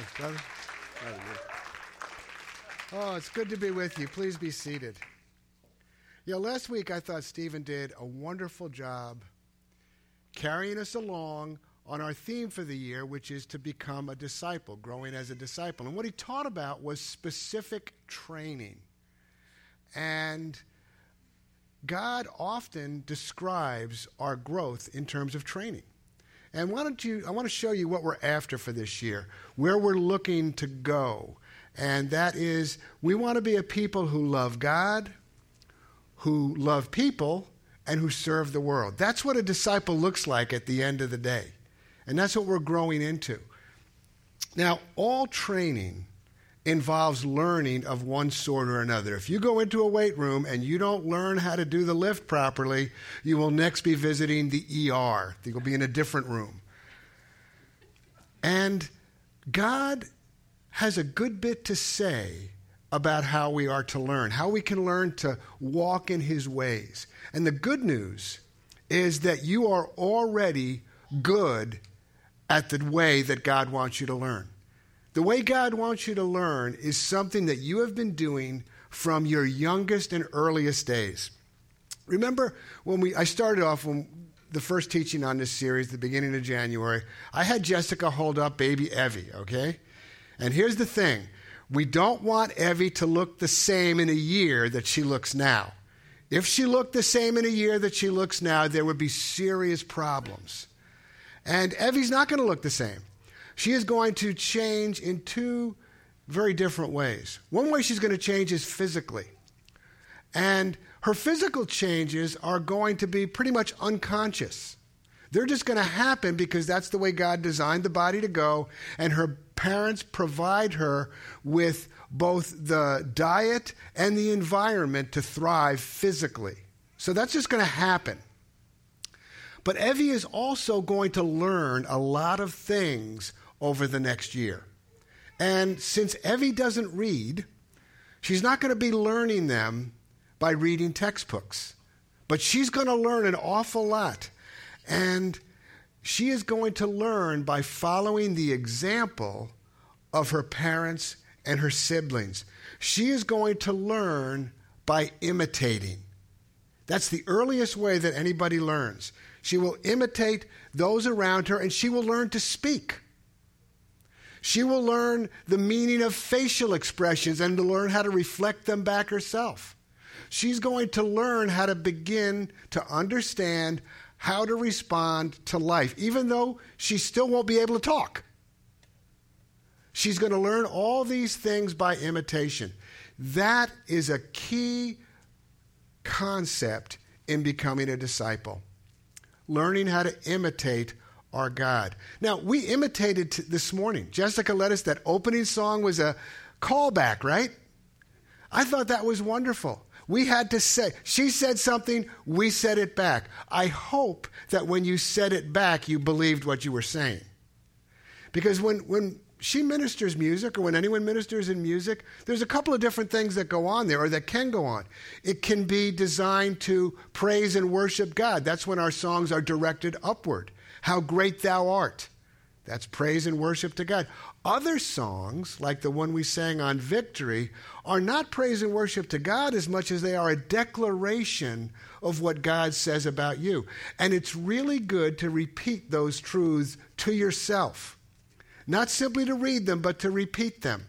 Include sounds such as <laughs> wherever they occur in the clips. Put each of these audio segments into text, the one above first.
Thanks, brother. Oh, it's good to be with you. Please be seated. Know, last week I thought Stephen did a wonderful job carrying us along on our theme for the year, which is to become a disciple, growing as a disciple. And what he taught about was specific training. And God often describes our growth in terms of training. And why don't you, I want to show you what we're after for this year, where we're looking to go. And that is, we want to be a people who love God, who love people, and who serve the world. That's what a disciple looks like at the end of the day. And that's what we're growing into. Now, all training involves learning of one sort or another. If you go into a weight room and you don't learn how to do the lift properly, you will next be visiting the ER. You'll be in a different room. And God has a good bit to say about how we are to learn, how we can learn to walk in His ways. And the good news is that you are already good at the way that God wants you to learn. The way God wants you to learn is something that you have been doing from your youngest and earliest days. Remember when we I started off when the first teaching on this series, the beginning of January, I had Jessica hold up baby Evie, okay? And here's the thing. We don't want Evie to look the same in a year that she looks now. If she looked the same in a year that she looks now, there would be serious problems. And Evie's not going to look the same. She is going to change in two very different ways. One way she's going to change is physically. And her physical changes are going to be pretty much unconscious. They're just going to happen because that's the way God designed the body to go, and her parents provide her with both the diet and the environment to thrive physically. So that's just going to happen. But Evie is also going to learn a lot of things over the next year. And since Evie doesn't read, she's not going to be learning them by reading textbooks. But she's going to learn an awful lot. And she is going to learn by following the example of her parents and her siblings. She is going to learn by imitating. That's the earliest way that anybody learns. She will imitate those around her and she will learn to speak. She will learn the meaning of facial expressions and to learn how to reflect them back herself. She's going to learn how to begin to understand how to respond to life, even though she still won't be able to talk. She's going to learn all these things by imitation. That is a key concept in becoming a disciple. Learning how to imitate our God. Now, we imitated t- this morning. Jessica led us that opening song was a callback, right? I thought that was wonderful. We had to say, she said something, we said it back. I hope that when you said it back, you believed what you were saying. Because when, when she ministers music, or when anyone ministers in music, there's a couple of different things that go on there, or that can go on. It can be designed to praise and worship God. That's when our songs are directed upward. How great thou art. That's praise and worship to God. Other songs, like the one we sang on victory, are not praise and worship to God as much as they are a declaration of what God says about you. And it's really good to repeat those truths to yourself. Not simply to read them, but to repeat them.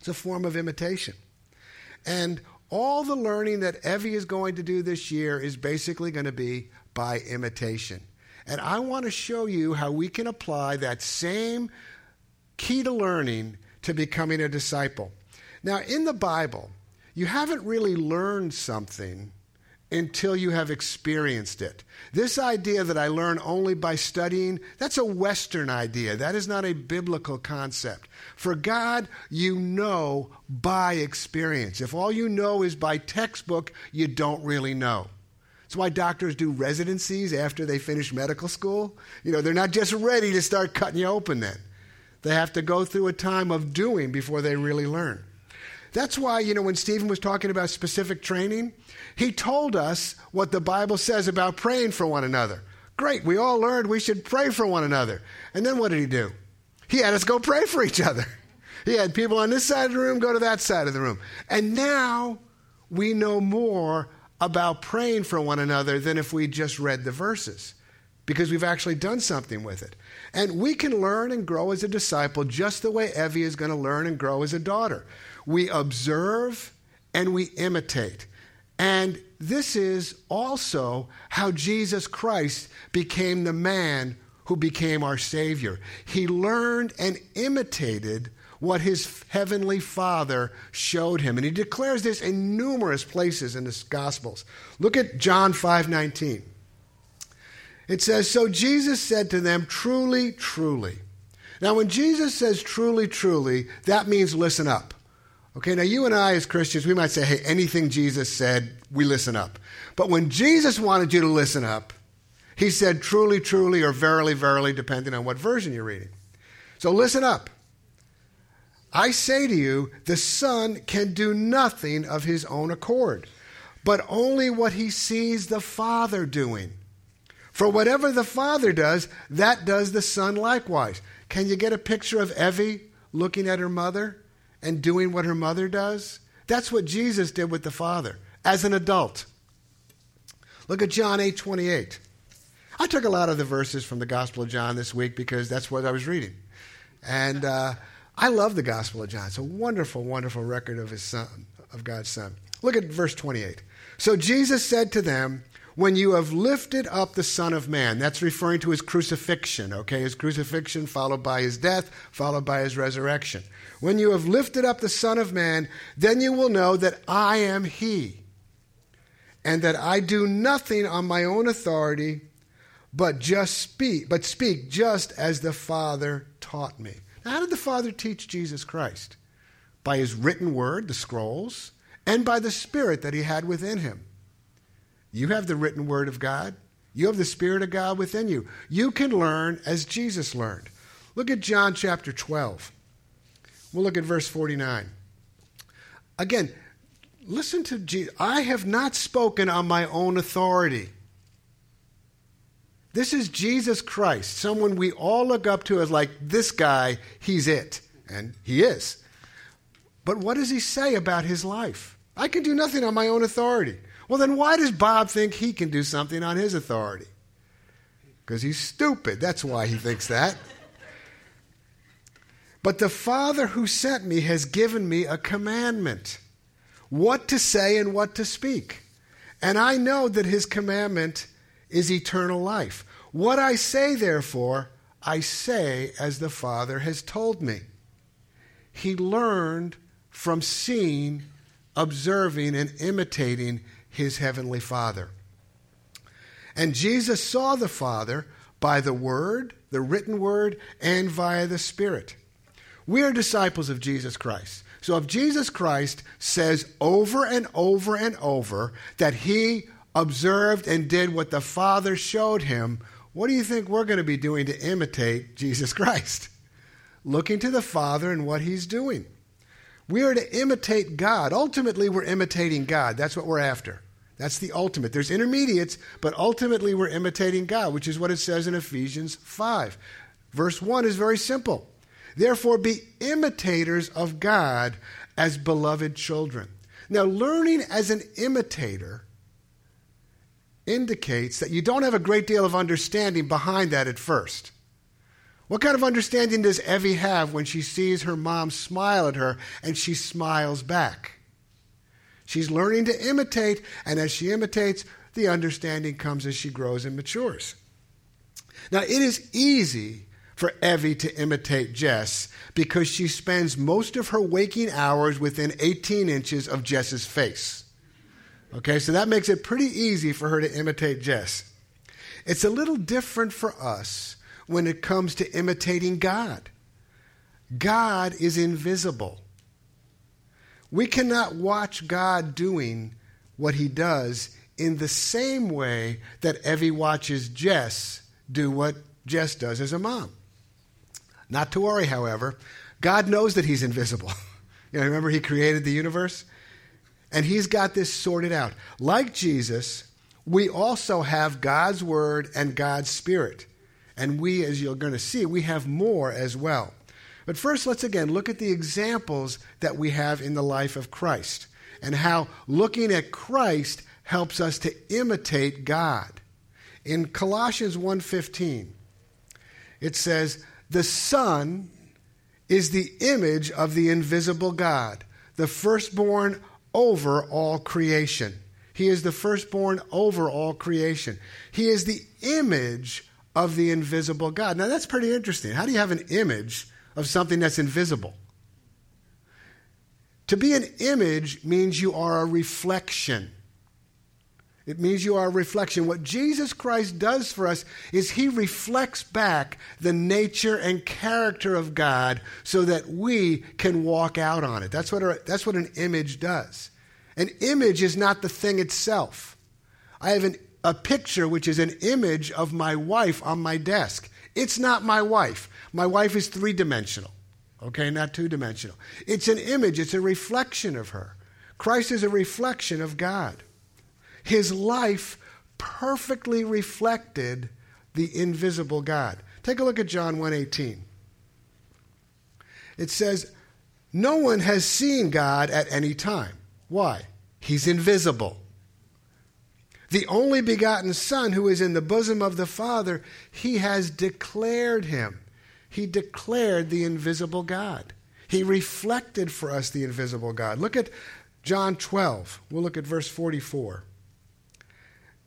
It's a form of imitation. And all the learning that Evie is going to do this year is basically going to be by imitation. And I want to show you how we can apply that same key to learning to becoming a disciple. Now, in the Bible, you haven't really learned something until you have experienced it. This idea that I learn only by studying, that's a Western idea. That is not a biblical concept. For God, you know by experience. If all you know is by textbook, you don't really know. That's why doctors do residencies after they finish medical school. You know, they're not just ready to start cutting you open then. They have to go through a time of doing before they really learn. That's why, you know, when Stephen was talking about specific training, he told us what the Bible says about praying for one another. Great, we all learned we should pray for one another. And then what did he do? He had us go pray for each other. He had people on this side of the room go to that side of the room. And now we know more about praying for one another than if we just read the verses because we've actually done something with it. And we can learn and grow as a disciple just the way Evie is going to learn and grow as a daughter. We observe and we imitate. And this is also how Jesus Christ became the man who became our Savior. He learned and imitated what his heavenly Father showed him. And he declares this in numerous places in the Gospels. Look at John 5 19. It says, So Jesus said to them, Truly, truly. Now, when Jesus says truly, truly, that means listen up. Okay, now you and I as Christians, we might say, hey, anything Jesus said, we listen up. But when Jesus wanted you to listen up, he said truly, truly, or verily, verily, depending on what version you're reading. So listen up. I say to you, the Son can do nothing of his own accord, but only what he sees the Father doing. For whatever the Father does, that does the Son likewise. Can you get a picture of Evie looking at her mother and doing what her mother does? That's what Jesus did with the Father as an adult. Look at John 8 28. I took a lot of the verses from the Gospel of John this week because that's what I was reading. And uh, I love the Gospel of John. It's a wonderful, wonderful record of his son, of God's Son. Look at verse 28. So Jesus said to them, when you have lifted up the Son of Man. That's referring to his crucifixion, okay? His crucifixion followed by his death, followed by his resurrection. When you have lifted up the Son of Man, then you will know that I am he, and that I do nothing on my own authority, but just speak, but speak just as the Father taught me. How did the Father teach Jesus Christ? By his written word, the scrolls, and by the Spirit that he had within him. You have the written word of God. You have the Spirit of God within you. You can learn as Jesus learned. Look at John chapter 12. We'll look at verse 49. Again, listen to Jesus. I have not spoken on my own authority. This is Jesus Christ, someone we all look up to as like, this guy, he's it. And he is. But what does he say about his life? I can do nothing on my own authority. Well, then why does Bob think he can do something on his authority? Because he's stupid. That's why he thinks that. But the Father who sent me has given me a commandment what to say and what to speak. And I know that his commandment is eternal life. What I say, therefore, I say as the Father has told me. He learned from seeing, observing, and imitating his heavenly Father. And Jesus saw the Father by the Word, the written Word, and via the Spirit. We are disciples of Jesus Christ. So if Jesus Christ says over and over and over that he observed and did what the Father showed him, what do you think we're going to be doing to imitate Jesus Christ? Looking to the Father and what he's doing. We are to imitate God. Ultimately, we're imitating God. That's what we're after. That's the ultimate. There's intermediates, but ultimately we're imitating God, which is what it says in Ephesians 5. Verse 1 is very simple. Therefore, be imitators of God as beloved children. Now, learning as an imitator indicates that you don't have a great deal of understanding behind that at first. What kind of understanding does Evie have when she sees her mom smile at her and she smiles back? She's learning to imitate, and as she imitates, the understanding comes as she grows and matures. Now, it is easy for Evie to imitate Jess because she spends most of her waking hours within 18 inches of Jess's face. Okay, so that makes it pretty easy for her to imitate Jess. It's a little different for us when it comes to imitating God. God is invisible. We cannot watch God doing what he does in the same way that Evie watches Jess do what Jess does as a mom. Not to worry, however, God knows that he's invisible. <laughs> you know, remember he created the universe? And he's got this sorted out. Like Jesus, we also have God's word and God's spirit. And we, as you're going to see, we have more as well. But first, let's again look at the examples that we have in the life of Christ and how looking at Christ helps us to imitate God. In Colossians 1:15, it says, "The Son is the image of the invisible God, the firstborn over all creation." He is the firstborn over all creation. He is the image of the invisible God. Now that's pretty interesting. How do you have an image of something that's invisible? To be an image means you are a reflection. It means you are a reflection. What Jesus Christ does for us is he reflects back the nature and character of God so that we can walk out on it. That's what, a, that's what an image does. An image is not the thing itself. I have an, a picture which is an image of my wife on my desk. It's not my wife. My wife is three dimensional, okay, not two dimensional. It's an image, it's a reflection of her. Christ is a reflection of God. His life perfectly reflected the invisible God. Take a look at John 1:18. It says, "No one has seen God at any time." Why? He's invisible. The only begotten Son who is in the bosom of the Father, he has declared him. He declared the invisible God. He reflected for us the invisible God. Look at John 12. We'll look at verse 44.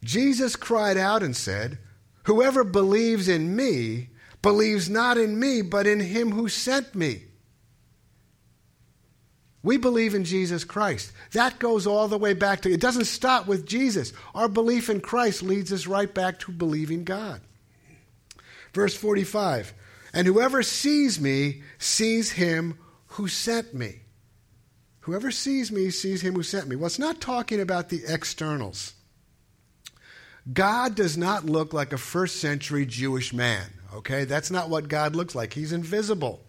Jesus cried out and said, Whoever believes in me believes not in me, but in him who sent me. We believe in Jesus Christ. That goes all the way back to, it doesn't stop with Jesus. Our belief in Christ leads us right back to believing God. Verse 45 And whoever sees me sees him who sent me. Whoever sees me sees him who sent me. Well, it's not talking about the externals. God does not look like a first century Jewish man, okay? That's not what God looks like. He's invisible.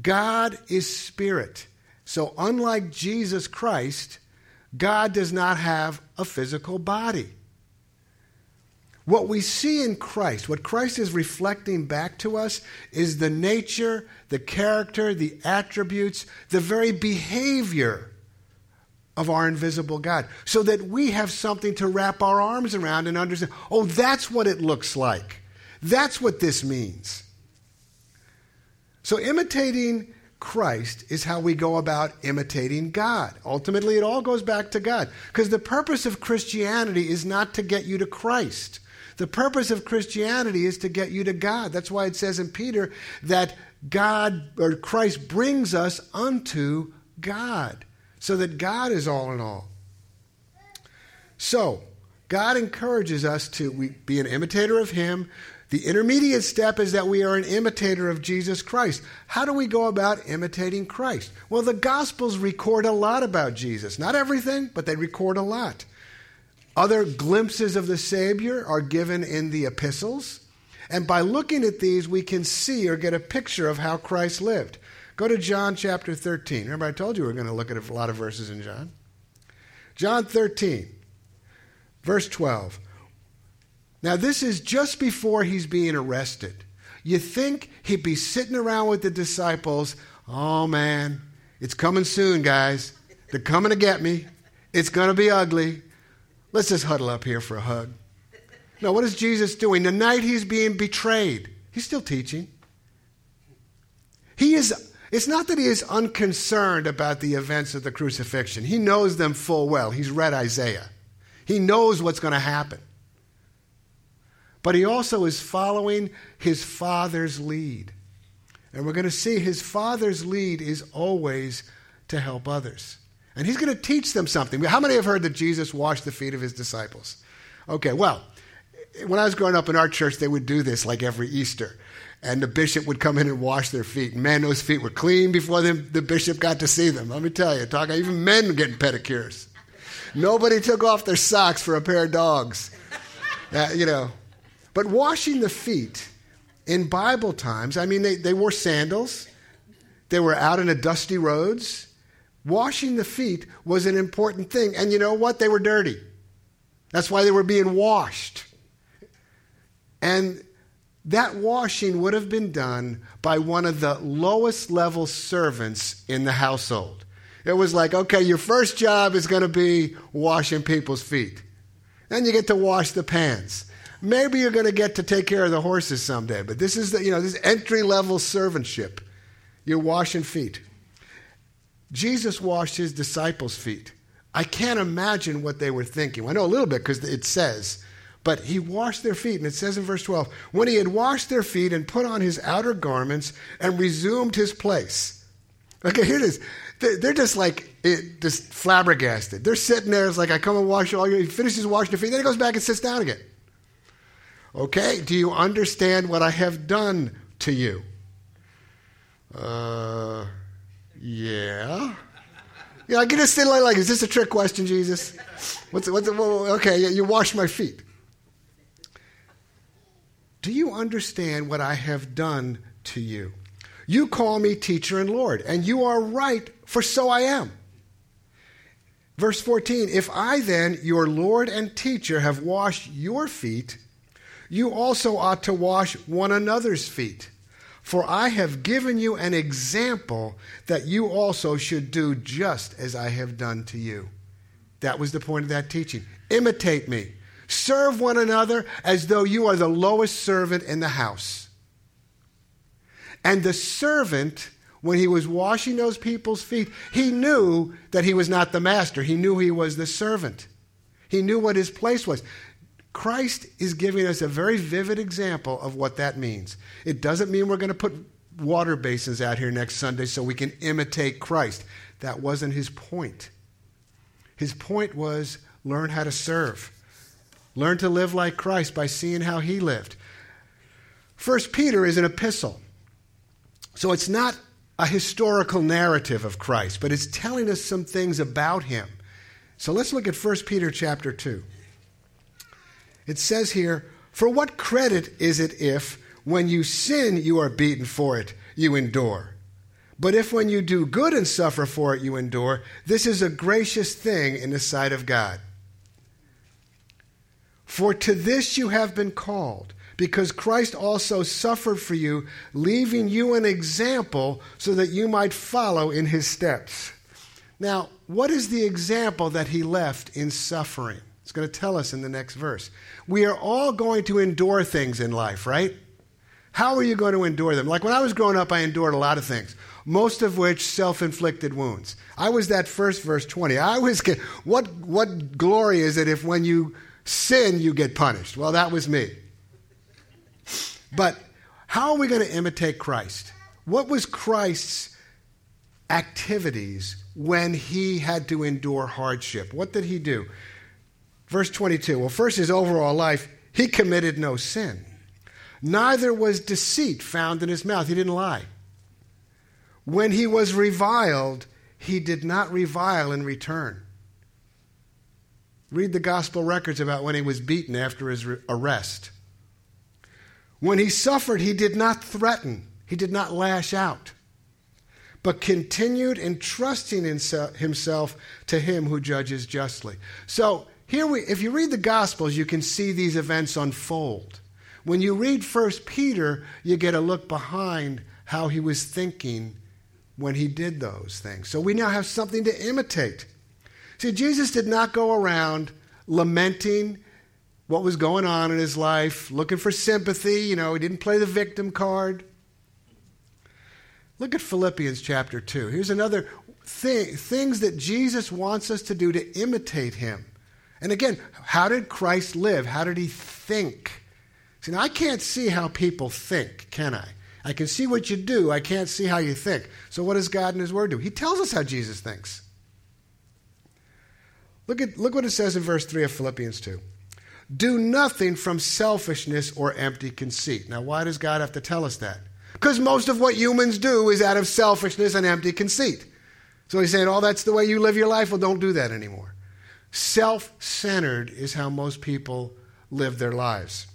God is spirit. So, unlike Jesus Christ, God does not have a physical body. What we see in Christ, what Christ is reflecting back to us, is the nature, the character, the attributes, the very behavior of our invisible God, so that we have something to wrap our arms around and understand oh, that's what it looks like. That's what this means. So, imitating Christ is how we go about imitating God. Ultimately, it all goes back to God. Because the purpose of Christianity is not to get you to Christ. The purpose of Christianity is to get you to God. That's why it says in Peter that God or Christ brings us unto God, so that God is all in all. So, God encourages us to be an imitator of Him, the intermediate step is that we are an imitator of Jesus Christ. How do we go about imitating Christ? Well, the Gospels record a lot about Jesus. Not everything, but they record a lot. Other glimpses of the Savior are given in the epistles. And by looking at these, we can see or get a picture of how Christ lived. Go to John chapter 13. Remember, I told you we are going to look at a lot of verses in John. John 13, verse 12. Now, this is just before he's being arrested. You think he'd be sitting around with the disciples, oh man, it's coming soon, guys. They're coming to get me. It's going to be ugly. Let's just huddle up here for a hug. Now, what is Jesus doing? The night he's being betrayed, he's still teaching. He is, it's not that he is unconcerned about the events of the crucifixion. He knows them full well. He's read Isaiah, he knows what's going to happen but he also is following his father's lead. And we're going to see his father's lead is always to help others. And he's going to teach them something. How many have heard that Jesus washed the feet of his disciples? Okay, well, when I was growing up in our church, they would do this like every Easter. And the bishop would come in and wash their feet. And man, those feet were clean before the, the bishop got to see them. Let me tell you, talk, even men getting pedicures. Nobody took off their socks for a pair of dogs. Uh, you know, but washing the feet in Bible times, I mean, they, they wore sandals, they were out in the dusty roads. Washing the feet was an important thing. And you know what? They were dirty. That's why they were being washed. And that washing would have been done by one of the lowest level servants in the household. It was like, okay, your first job is going to be washing people's feet. Then you get to wash the pans. Maybe you're going to get to take care of the horses someday, but this is the, you know, this entry level servantship. You're washing feet. Jesus washed his disciples' feet. I can't imagine what they were thinking. I know a little bit because it says, but he washed their feet. And it says in verse 12, when he had washed their feet and put on his outer garments and resumed his place. Okay, here it is. They're just like, it, just flabbergasted. They're sitting there. It's like, I come and wash all your, he finishes washing their feet. Then he goes back and sits down again. Okay, do you understand what I have done to you? Uh, yeah. Yeah, I get a sit like, is this a trick question, Jesus? What's, what's, okay, you washed my feet. Do you understand what I have done to you? You call me teacher and Lord, and you are right, for so I am. Verse 14 If I then, your Lord and teacher, have washed your feet, you also ought to wash one another's feet. For I have given you an example that you also should do just as I have done to you. That was the point of that teaching. Imitate me. Serve one another as though you are the lowest servant in the house. And the servant, when he was washing those people's feet, he knew that he was not the master. He knew he was the servant. He knew what his place was. Christ is giving us a very vivid example of what that means. It doesn't mean we're going to put water basins out here next Sunday so we can imitate Christ. That wasn't his point. His point was learn how to serve. Learn to live like Christ by seeing how he lived. First Peter is an epistle. So it's not a historical narrative of Christ, but it's telling us some things about him. So let's look at 1 Peter chapter 2. It says here, For what credit is it if, when you sin, you are beaten for it, you endure? But if when you do good and suffer for it, you endure, this is a gracious thing in the sight of God. For to this you have been called, because Christ also suffered for you, leaving you an example so that you might follow in his steps. Now, what is the example that he left in suffering? It's going to tell us in the next verse. We are all going to endure things in life, right? How are you going to endure them? Like when I was growing up, I endured a lot of things, most of which self inflicted wounds. I was that first verse 20. I was, what, what glory is it if when you sin, you get punished. Well, that was me. But how are we going to imitate Christ? What was Christ's activities when he had to endure hardship? What did he do? Verse 22. Well, first, his overall life, he committed no sin. Neither was deceit found in his mouth. He didn't lie. When he was reviled, he did not revile in return. Read the gospel records about when he was beaten after his arrest. When he suffered, he did not threaten, he did not lash out, but continued entrusting himself to him who judges justly. So, here we, if you read the Gospels, you can see these events unfold. When you read First Peter, you get a look behind how he was thinking when he did those things. So we now have something to imitate. See, Jesus did not go around lamenting what was going on in his life, looking for sympathy. You know, he didn't play the victim card. Look at Philippians chapter 2. Here's another thing things that Jesus wants us to do to imitate him. And again, how did Christ live? How did he think? See, now I can't see how people think, can I? I can see what you do. I can't see how you think. So, what does God in His Word do? He tells us how Jesus thinks. Look, at, look what it says in verse 3 of Philippians 2. Do nothing from selfishness or empty conceit. Now, why does God have to tell us that? Because most of what humans do is out of selfishness and empty conceit. So he's saying, oh, that's the way you live your life? Well, don't do that anymore. Self centered is how most people live their lives.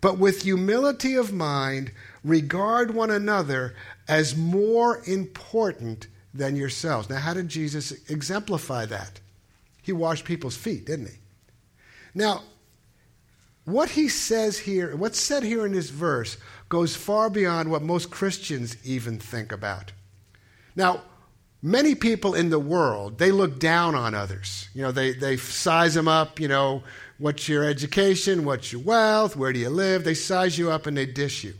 But with humility of mind, regard one another as more important than yourselves. Now, how did Jesus exemplify that? He washed people's feet, didn't he? Now, what he says here, what's said here in this verse, goes far beyond what most Christians even think about. Now, many people in the world, they look down on others. You know, they, they size them up, you know, what's your education, what's your wealth, where do you live? They size you up and they dish you.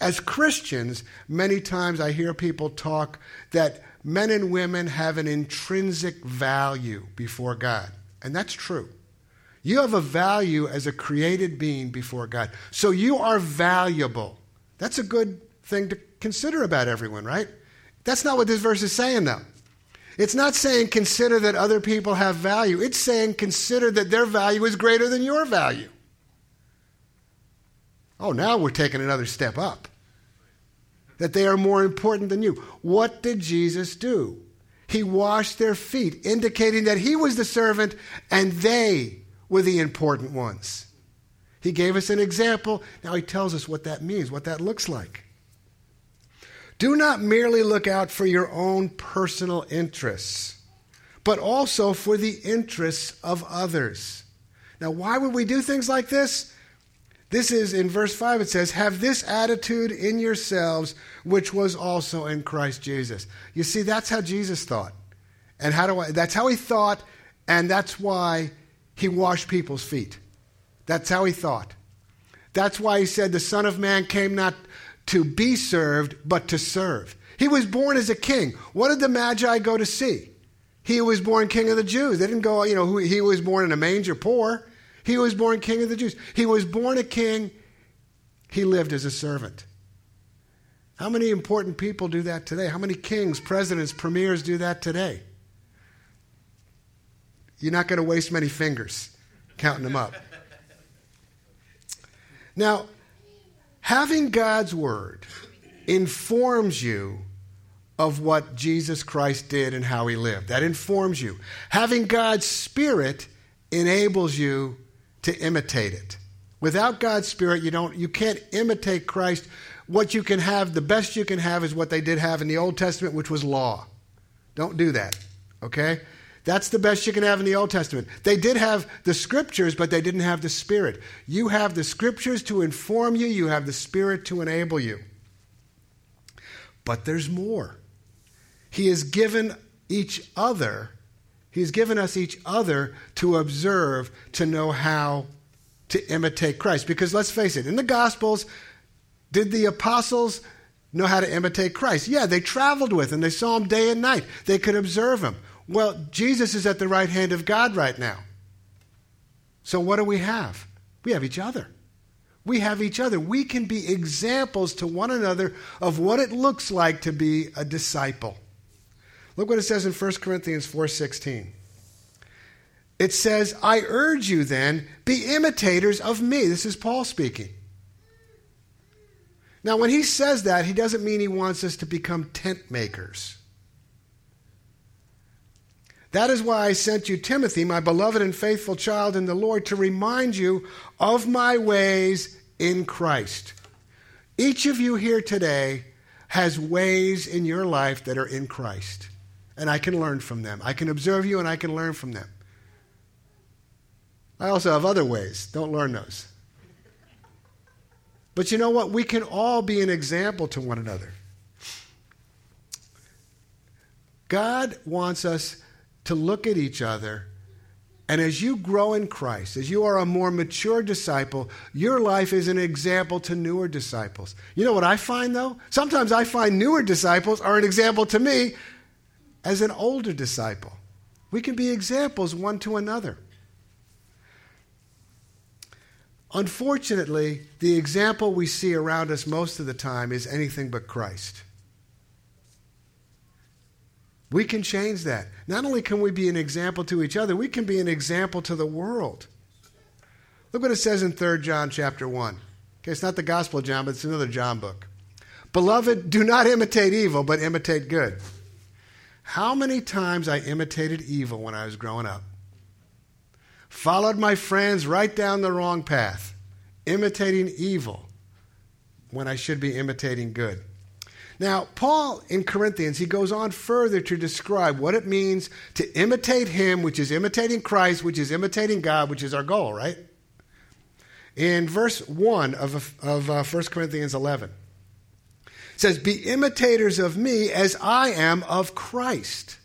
As Christians, many times I hear people talk that men and women have an intrinsic value before God. And that's true. You have a value as a created being before God. So you are valuable. That's a good thing to consider about everyone, right? That's not what this verse is saying, though. It's not saying consider that other people have value. It's saying consider that their value is greater than your value. Oh, now we're taking another step up. That they are more important than you. What did Jesus do? He washed their feet, indicating that he was the servant and they were the important ones. He gave us an example. Now he tells us what that means, what that looks like. Do not merely look out for your own personal interests, but also for the interests of others. Now, why would we do things like this? This is in verse 5, it says, Have this attitude in yourselves, which was also in Christ Jesus. You see, that's how Jesus thought. And how do I, that's how he thought, and that's why he washed people's feet. That's how he thought. That's why he said, The Son of Man came not to be served, but to serve. He was born as a king. What did the Magi go to see? He was born king of the Jews. They didn't go, you know, he was born in a manger poor. He was born king of the Jews. He was born a king. He lived as a servant. How many important people do that today? How many kings, presidents, premiers do that today? You're not going to waste many fingers counting them up. Now, Having God's Word informs you of what Jesus Christ did and how he lived. That informs you. Having God's Spirit enables you to imitate it. Without God's Spirit, you don't you can't imitate Christ. What you can have, the best you can have is what they did have in the Old Testament, which was law. Don't do that. Okay? That's the best you can have in the Old Testament. They did have the scriptures, but they didn't have the Spirit. You have the scriptures to inform you, you have the Spirit to enable you. But there's more. He has given each other, He's given us each other to observe, to know how to imitate Christ. Because let's face it, in the Gospels, did the apostles know how to imitate Christ? Yeah, they traveled with him, they saw him day and night, they could observe him. Well, Jesus is at the right hand of God right now. So what do we have? We have each other. We have each other. We can be examples to one another of what it looks like to be a disciple. Look what it says in 1 Corinthians 4:16. It says, "I urge you then, be imitators of me." This is Paul speaking. Now, when he says that, he doesn't mean he wants us to become tent makers. That is why I sent you Timothy, my beloved and faithful child in the Lord, to remind you of my ways in Christ. Each of you here today has ways in your life that are in Christ, and I can learn from them. I can observe you and I can learn from them. I also have other ways. Don't learn those. But you know what? We can all be an example to one another. God wants us to look at each other. And as you grow in Christ, as you are a more mature disciple, your life is an example to newer disciples. You know what I find though? Sometimes I find newer disciples are an example to me as an older disciple. We can be examples one to another. Unfortunately, the example we see around us most of the time is anything but Christ. We can change that. Not only can we be an example to each other, we can be an example to the world. Look what it says in 3 John chapter 1. Okay, it's not the Gospel of John, but it's another John book. Beloved, do not imitate evil, but imitate good. How many times I imitated evil when I was growing up? Followed my friends right down the wrong path, imitating evil when I should be imitating good. Now, Paul in Corinthians, he goes on further to describe what it means to imitate him, which is imitating Christ, which is imitating God, which is our goal, right? in verse 1 of, of uh, 1 Corinthians 11. Says, Be imitators of me as I am of Christ.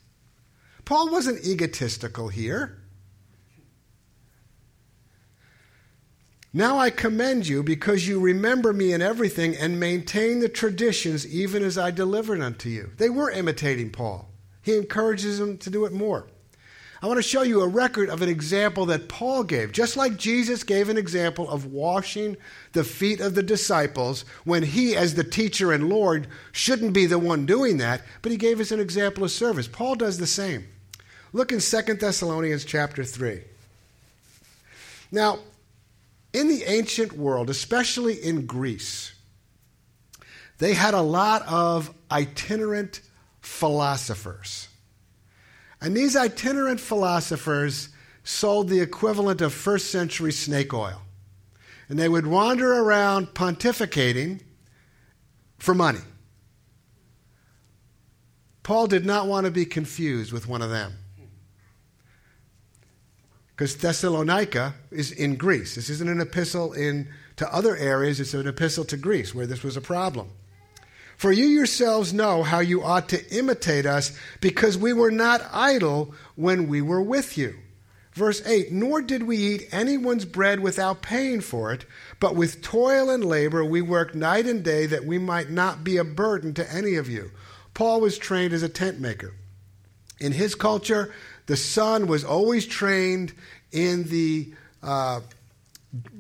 Paul wasn't egotistical here. Now I commend you because you remember me in everything and maintain the traditions even as I delivered unto you. They were imitating Paul. He encourages them to do it more. I want to show you a record of an example that Paul gave. Just like Jesus gave an example of washing the feet of the disciples when he, as the teacher and Lord, shouldn't be the one doing that, but he gave us an example of service. Paul does the same. Look in 2 Thessalonians chapter 3. Now, in the ancient world, especially in Greece, they had a lot of itinerant philosophers. And these itinerant philosophers sold the equivalent of first century snake oil. And they would wander around pontificating for money. Paul did not want to be confused with one of them because Thessalonica is in Greece. This isn't an epistle in, to other areas, it's an epistle to Greece where this was a problem. For you yourselves know how you ought to imitate us, because we were not idle when we were with you. Verse 8 Nor did we eat anyone's bread without paying for it, but with toil and labor we worked night and day that we might not be a burden to any of you. Paul was trained as a tent maker. In his culture, the son was always trained in the uh,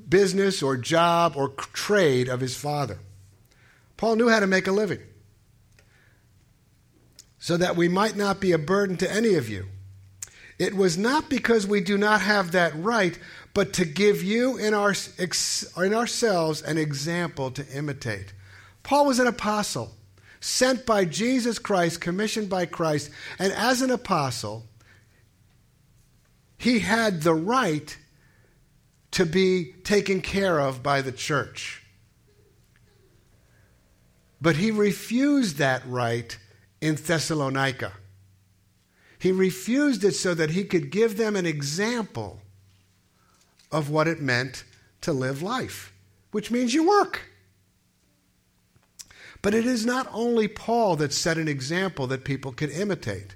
business or job or trade of his father. Paul knew how to make a living so that we might not be a burden to any of you. It was not because we do not have that right, but to give you in, our, in ourselves an example to imitate. Paul was an apostle, sent by Jesus Christ, commissioned by Christ, and as an apostle, he had the right to be taken care of by the church. But he refused that right in Thessalonica. He refused it so that he could give them an example of what it meant to live life, which means you work. But it is not only Paul that set an example that people could imitate.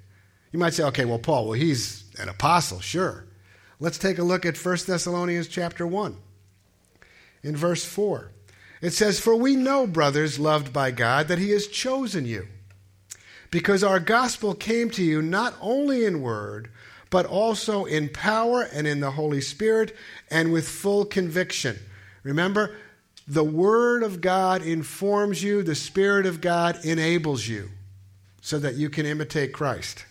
You might say, okay, well, Paul, well, he's an apostle, sure. Let's take a look at 1 Thessalonians chapter 1. In verse 4, it says, For we know, brothers loved by God, that he has chosen you, because our gospel came to you not only in word, but also in power and in the Holy Spirit and with full conviction. Remember, the Word of God informs you, the Spirit of God enables you so that you can imitate Christ.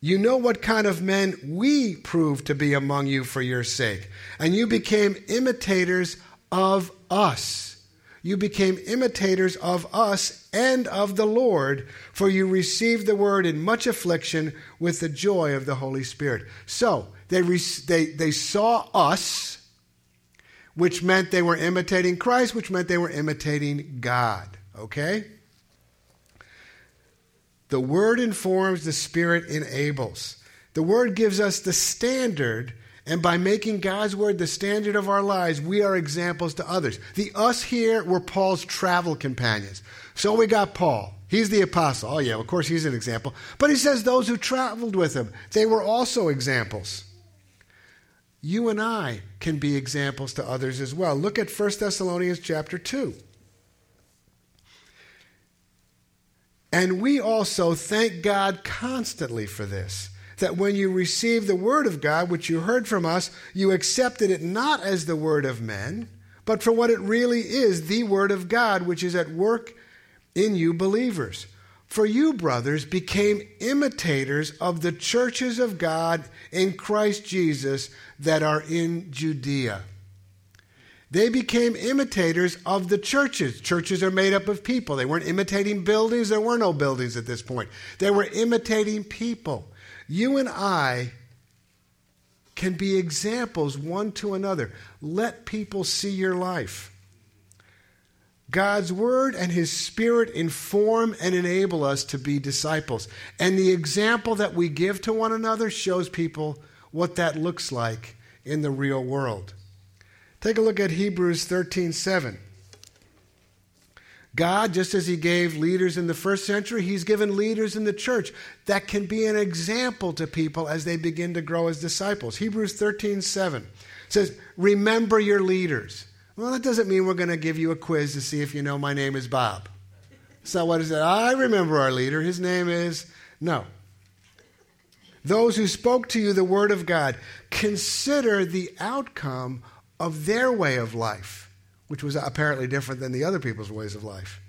You know what kind of men we proved to be among you for your sake. And you became imitators of us. You became imitators of us and of the Lord, for you received the word in much affliction with the joy of the Holy Spirit. So, they, they, they saw us, which meant they were imitating Christ, which meant they were imitating God. Okay? The Word informs, the Spirit enables. The Word gives us the standard, and by making God's Word the standard of our lives, we are examples to others. The us here were Paul's travel companions. So we got Paul. He's the apostle. Oh, yeah, of course, he's an example. But he says those who traveled with him, they were also examples. You and I can be examples to others as well. Look at 1 Thessalonians chapter 2. And we also thank God constantly for this. That when you received the word of God, which you heard from us, you accepted it not as the word of men, but for what it really is the word of God, which is at work in you believers. For you, brothers, became imitators of the churches of God in Christ Jesus that are in Judea. They became imitators of the churches. Churches are made up of people. They weren't imitating buildings. There were no buildings at this point. They were imitating people. You and I can be examples one to another. Let people see your life. God's Word and His Spirit inform and enable us to be disciples. And the example that we give to one another shows people what that looks like in the real world. Take a look at Hebrews 13 7. God, just as He gave leaders in the first century, He's given leaders in the church that can be an example to people as they begin to grow as disciples. Hebrews 13 7 says, Remember your leaders. Well, that doesn't mean we're going to give you a quiz to see if you know my name is Bob. So what is it? I remember our leader. His name is. No. Those who spoke to you the word of God, consider the outcome of their way of life, which was apparently different than the other people's ways of life,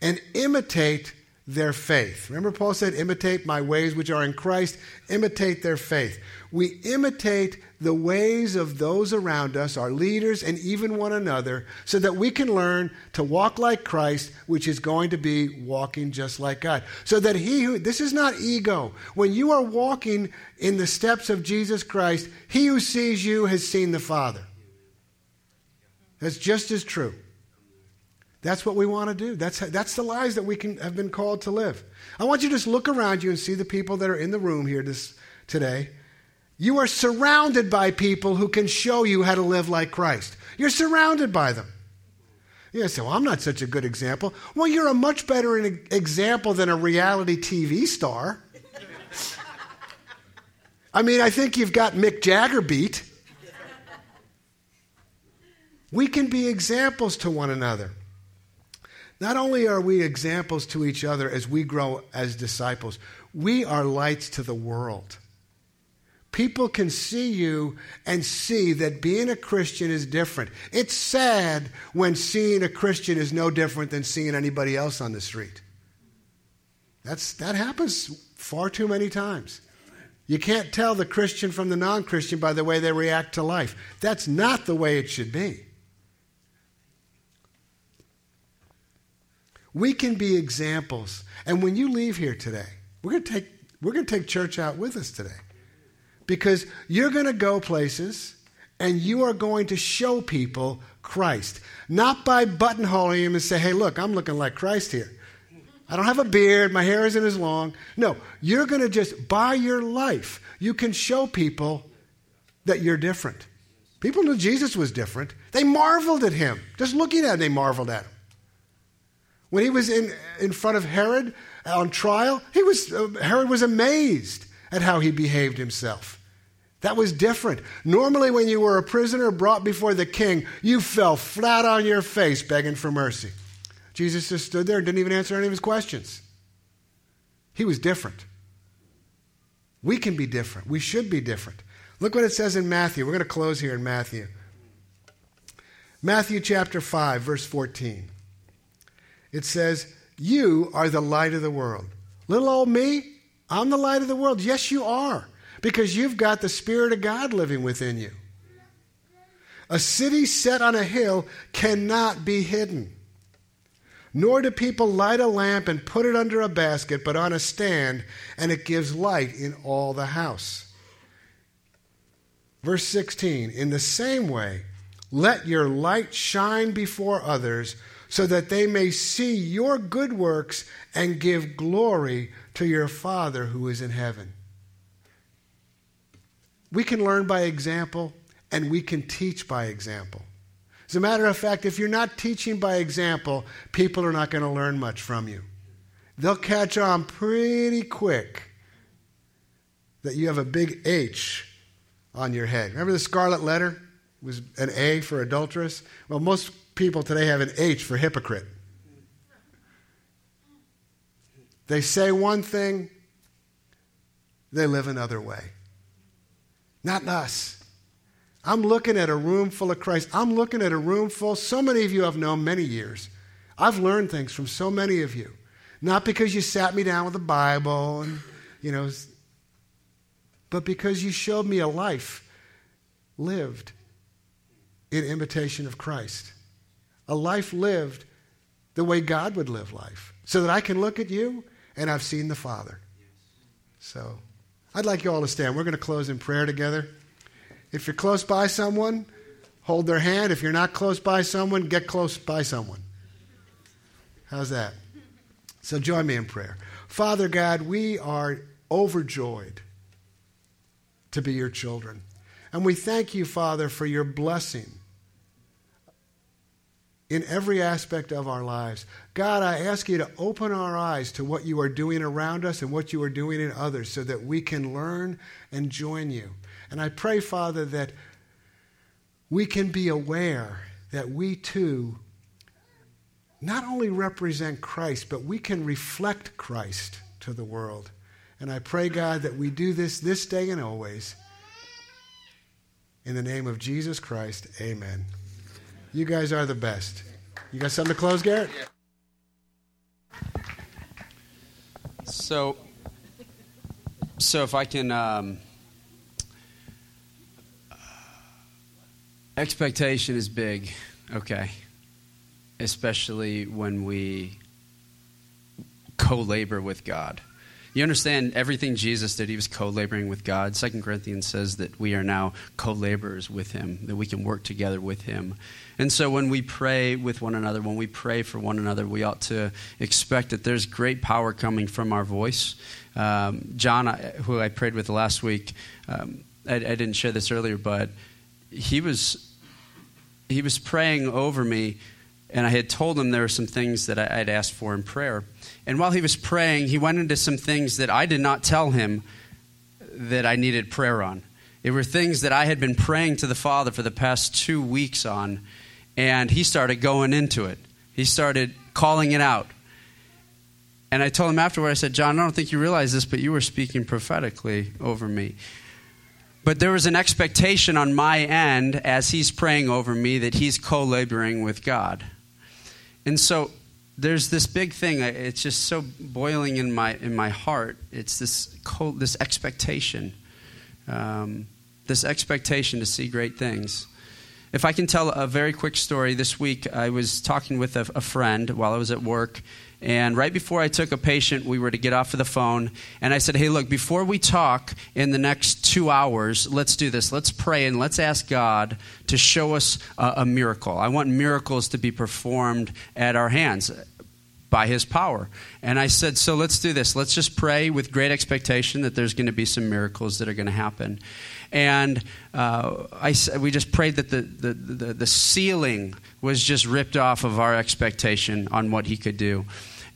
and imitate their faith. Remember, Paul said, imitate my ways which are in Christ, imitate their faith. We imitate the ways of those around us, our leaders, and even one another, so that we can learn to walk like Christ, which is going to be walking just like God. So that he who, this is not ego. When you are walking in the steps of Jesus Christ, he who sees you has seen the Father. That's just as true. That's what we want to do. That's, that's the lives that we can, have been called to live. I want you to just look around you and see the people that are in the room here this, today. You are surrounded by people who can show you how to live like Christ. You're surrounded by them. You say, well, I'm not such a good example. Well, you're a much better example than a reality TV star. <laughs> I mean, I think you've got Mick Jagger beat. We can be examples to one another. Not only are we examples to each other as we grow as disciples, we are lights to the world. People can see you and see that being a Christian is different. It's sad when seeing a Christian is no different than seeing anybody else on the street. That's, that happens far too many times. You can't tell the Christian from the non Christian by the way they react to life. That's not the way it should be. We can be examples. And when you leave here today, we're going to take, we're going to take church out with us today. Because you're going to go places and you are going to show people Christ. Not by buttonholing him and say, hey, look, I'm looking like Christ here. I don't have a beard, my hair isn't as long. No, you're going to just, by your life, you can show people that you're different. People knew Jesus was different. They marveled at him. Just looking at him, they marveled at him. When he was in, in front of Herod on trial, he was, uh, Herod was amazed at how he behaved himself. That was different. Normally, when you were a prisoner brought before the king, you fell flat on your face begging for mercy. Jesus just stood there and didn't even answer any of his questions. He was different. We can be different. We should be different. Look what it says in Matthew. We're going to close here in Matthew. Matthew chapter 5, verse 14. It says, You are the light of the world. Little old me, I'm the light of the world. Yes, you are, because you've got the Spirit of God living within you. A city set on a hill cannot be hidden. Nor do people light a lamp and put it under a basket, but on a stand, and it gives light in all the house. Verse 16 In the same way, let your light shine before others so that they may see your good works and give glory to your Father who is in heaven. We can learn by example and we can teach by example. As a matter of fact, if you're not teaching by example, people are not going to learn much from you. They'll catch on pretty quick that you have a big H on your head. Remember the scarlet letter? It was an A for adulteress? Well, most people today have an H for hypocrite. They say one thing, they live another way. Not us. I'm looking at a room full of Christ. I'm looking at a room full, so many of you I've known many years. I've learned things from so many of you. Not because you sat me down with a Bible and, you know, but because you showed me a life lived in imitation of Christ a life lived the way God would live life, so that I can look at you and I've seen the Father. So I'd like you all to stand. We're going to close in prayer together. If you're close by someone, hold their hand. If you're not close by someone, get close by someone. How's that? So join me in prayer. Father God, we are overjoyed to be your children. And we thank you, Father, for your blessing in every aspect of our lives. God, I ask you to open our eyes to what you are doing around us and what you are doing in others so that we can learn and join you. And I pray, Father, that we can be aware that we too not only represent Christ, but we can reflect Christ to the world. And I pray, God, that we do this this day and always. In the name of Jesus Christ, amen. You guys are the best. You got something to close, Garrett? Yeah. So, so if I can, um, expectation is big, okay, especially when we co-labor with God. You understand everything Jesus did, he was co laboring with God. Second Corinthians says that we are now co laborers with him, that we can work together with him. And so when we pray with one another, when we pray for one another, we ought to expect that there's great power coming from our voice. Um, John, who I prayed with last week, um, I, I didn't share this earlier, but he was he was praying over me and I had told him there were some things that I, would asked for in prayer. And while he was praying, he went into some things that I did not tell him that I needed prayer on. It were things that I had been praying to the Father for the past two weeks on, and he started going into it. He started calling it out. And I told him afterward, I said, John, I don't think you realize this, but you were speaking prophetically over me. But there was an expectation on my end as he's praying over me that he's co laboring with God. And so there's this big thing. It's just so boiling in my in my heart. It's this cold, this expectation, um, this expectation to see great things. If I can tell a very quick story, this week I was talking with a, a friend while I was at work, and right before I took a patient, we were to get off of the phone. And I said, Hey, look, before we talk in the next two hours, let's do this. Let's pray and let's ask God to show us a, a miracle. I want miracles to be performed at our hands by his power. And I said, So let's do this. Let's just pray with great expectation that there's going to be some miracles that are going to happen. And uh, I, we just prayed that the, the, the, the ceiling was just ripped off of our expectation on what he could do.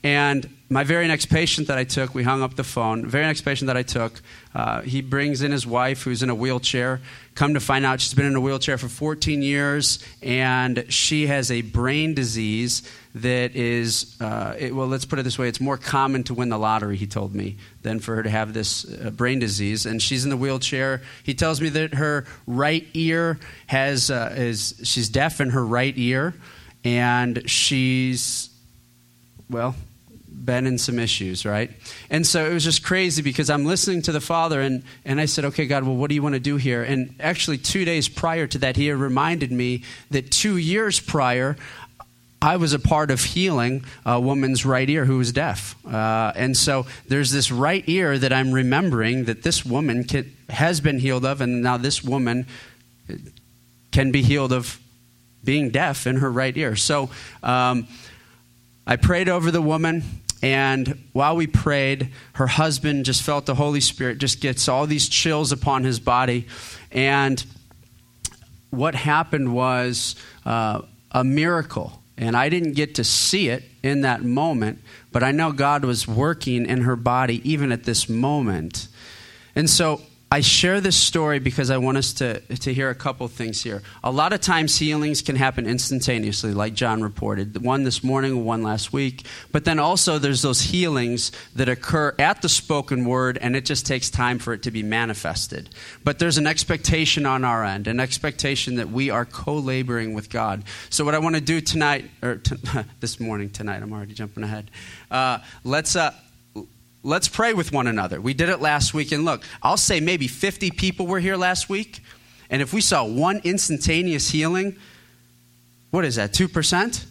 And my very next patient that I took, we hung up the phone. Very next patient that I took, uh, he brings in his wife who's in a wheelchair. Come to find out, she's been in a wheelchair for 14 years, and she has a brain disease that is, uh, it, well, let's put it this way: it's more common to win the lottery. He told me than for her to have this uh, brain disease, and she's in the wheelchair. He tells me that her right ear has uh, is she's deaf in her right ear, and she's well been in some issues, right? And so it was just crazy because I'm listening to the Father and, and I said, okay, God, well, what do you want to do here? And actually, two days prior to that, He had reminded me that two years prior, I was a part of healing a woman's right ear who was deaf. Uh, and so there's this right ear that I'm remembering that this woman can, has been healed of, and now this woman can be healed of being deaf in her right ear. So um, I prayed over the woman. And while we prayed, her husband just felt the Holy Spirit just gets all these chills upon his body. And what happened was uh, a miracle. And I didn't get to see it in that moment, but I know God was working in her body even at this moment. And so I share this story because I want us to, to hear a couple things here. A lot of times, healings can happen instantaneously, like John reported. One this morning, one last week. But then also, there's those healings that occur at the spoken word, and it just takes time for it to be manifested. But there's an expectation on our end, an expectation that we are co laboring with God. So, what I want to do tonight, or t- <laughs> this morning, tonight, I'm already jumping ahead. Uh, let's. Uh, Let's pray with one another. We did it last week, and look, I'll say maybe 50 people were here last week, and if we saw one instantaneous healing, what is that, 2%?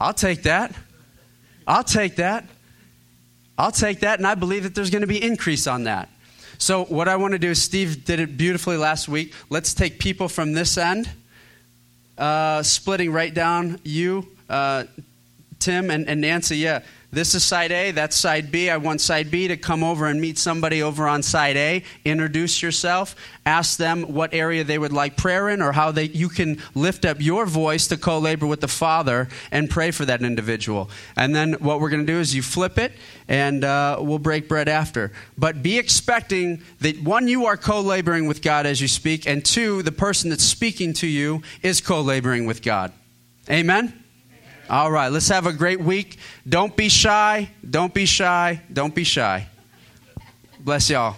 I'll take that. I'll take that. I'll take that, and I believe that there's going to be increase on that. So, what I want to do is, Steve did it beautifully last week. Let's take people from this end, uh, splitting right down you. Uh, Tim and, and Nancy, yeah, this is side A, that's side B. I want side B to come over and meet somebody over on side A. Introduce yourself. Ask them what area they would like prayer in or how they, you can lift up your voice to co labor with the Father and pray for that individual. And then what we're going to do is you flip it and uh, we'll break bread after. But be expecting that one, you are co laboring with God as you speak, and two, the person that's speaking to you is co laboring with God. Amen? All right, let's have a great week. Don't be shy. Don't be shy. Don't be shy. Bless y'all.